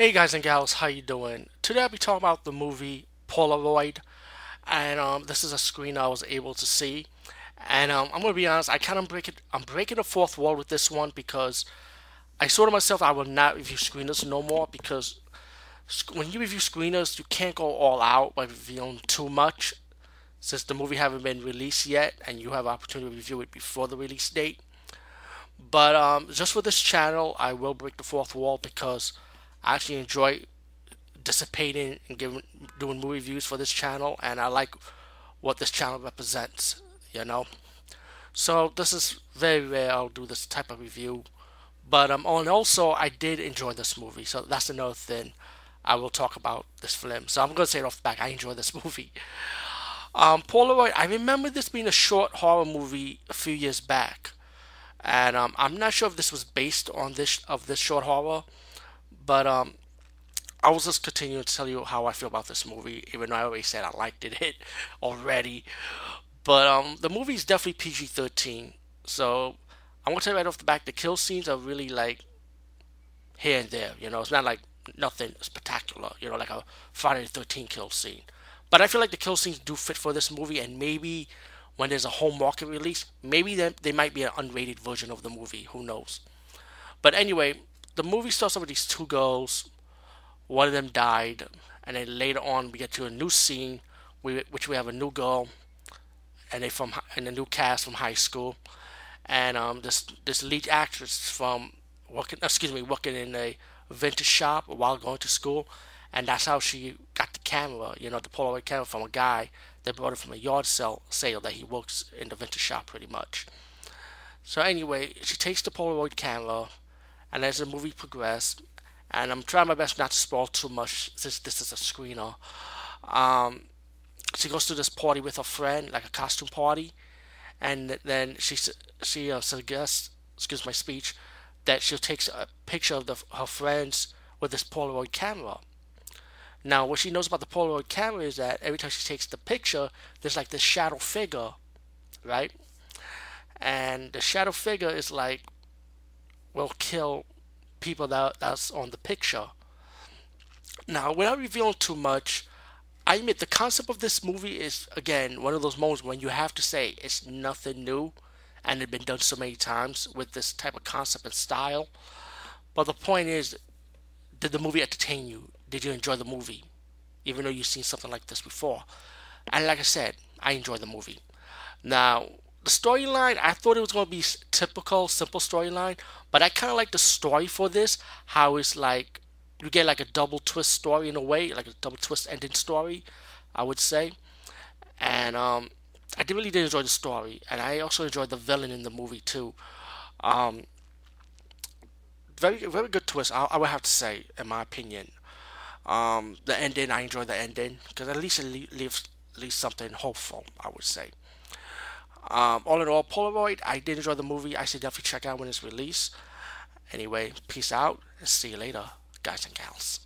Hey guys and gals, how you doing? Today I'll be talking about the movie Polaroid, and um, this is a screen I was able to see. And um, I'm gonna be honest, I kind of break it. I'm breaking the fourth wall with this one because I saw to myself I will not review screeners no more because when you review screeners, you can't go all out by too much, since the movie haven't been released yet, and you have opportunity to review it before the release date. But um, just for this channel, I will break the fourth wall because I actually enjoy dissipating and giving doing movie reviews for this channel, and I like what this channel represents. You know, so this is very rare. I'll do this type of review, but um, and also I did enjoy this movie, so that's another thing I will talk about this film. So I'm gonna say it off the back. I enjoy this movie. Um, Polaroid. I remember this being a short horror movie a few years back, and um, I'm not sure if this was based on this of this short horror but um, I will just continue to tell you how I feel about this movie, even though I already said I liked it, already. But um, the movie is definitely PG-13, so I'm gonna tell you right off the back, the kill scenes are really like here and there. You know, it's not like nothing spectacular. You know, like a Friday the 13th kill scene. But I feel like the kill scenes do fit for this movie, and maybe when there's a home market release, maybe they, they might be an unrated version of the movie. Who knows? But anyway, the movie starts off with these two girls. One of them died, and then later on we get to a new scene, which we have a new girl, and they from and a new cast from high school, and um this this lead actress from working excuse me working in a vintage shop while going to school, and that's how she got the camera, you know, the Polaroid camera from a guy that brought it from a yard sale sale that he works in the vintage shop pretty much. So anyway, she takes the Polaroid camera and as the movie progressed, and I'm trying my best not to spoil too much since this is a screener. Um, she goes to this party with her friend, like a costume party, and then she she uh, suggests, excuse my speech, that she takes a picture of the, her friends with this Polaroid camera. Now, what she knows about the Polaroid camera is that every time she takes the picture, there's like this shadow figure, right? And the shadow figure is like will kill people that that's on the picture. Now, without revealing too much, I admit the concept of this movie is again one of those moments when you have to say it's nothing new and it's been done so many times with this type of concept and style. But the point is, did the movie entertain you? Did you enjoy the movie? Even though you've seen something like this before. And like I said, I enjoyed the movie. Now, storyline, I thought it was going to be typical, simple storyline, but I kind of like the story for this. How it's like you get like a double twist story in a way, like a double twist ending story, I would say. And um, I really did enjoy the story, and I also enjoyed the villain in the movie too. Um, very very good twist, I, I would have to say, in my opinion. Um, the ending, I enjoyed the ending because at least it leaves leaves something hopeful. I would say. Um, all in all, Polaroid, I did enjoy the movie. I should definitely check out when it's released. Anyway, peace out and see you later, guys and gals.